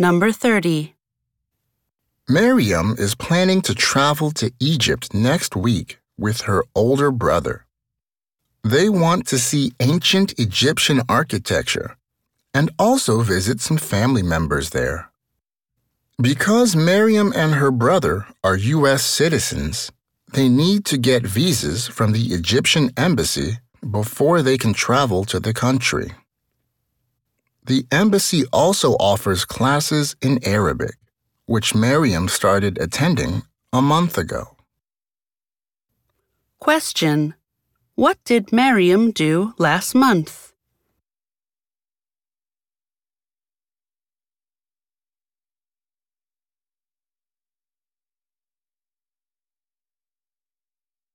Number 30. Miriam is planning to travel to Egypt next week with her older brother. They want to see ancient Egyptian architecture and also visit some family members there. Because Miriam and her brother are U.S. citizens, they need to get visas from the Egyptian embassy before they can travel to the country. The embassy also offers classes in Arabic, which Miriam started attending a month ago. Question. What did Miriam do last month?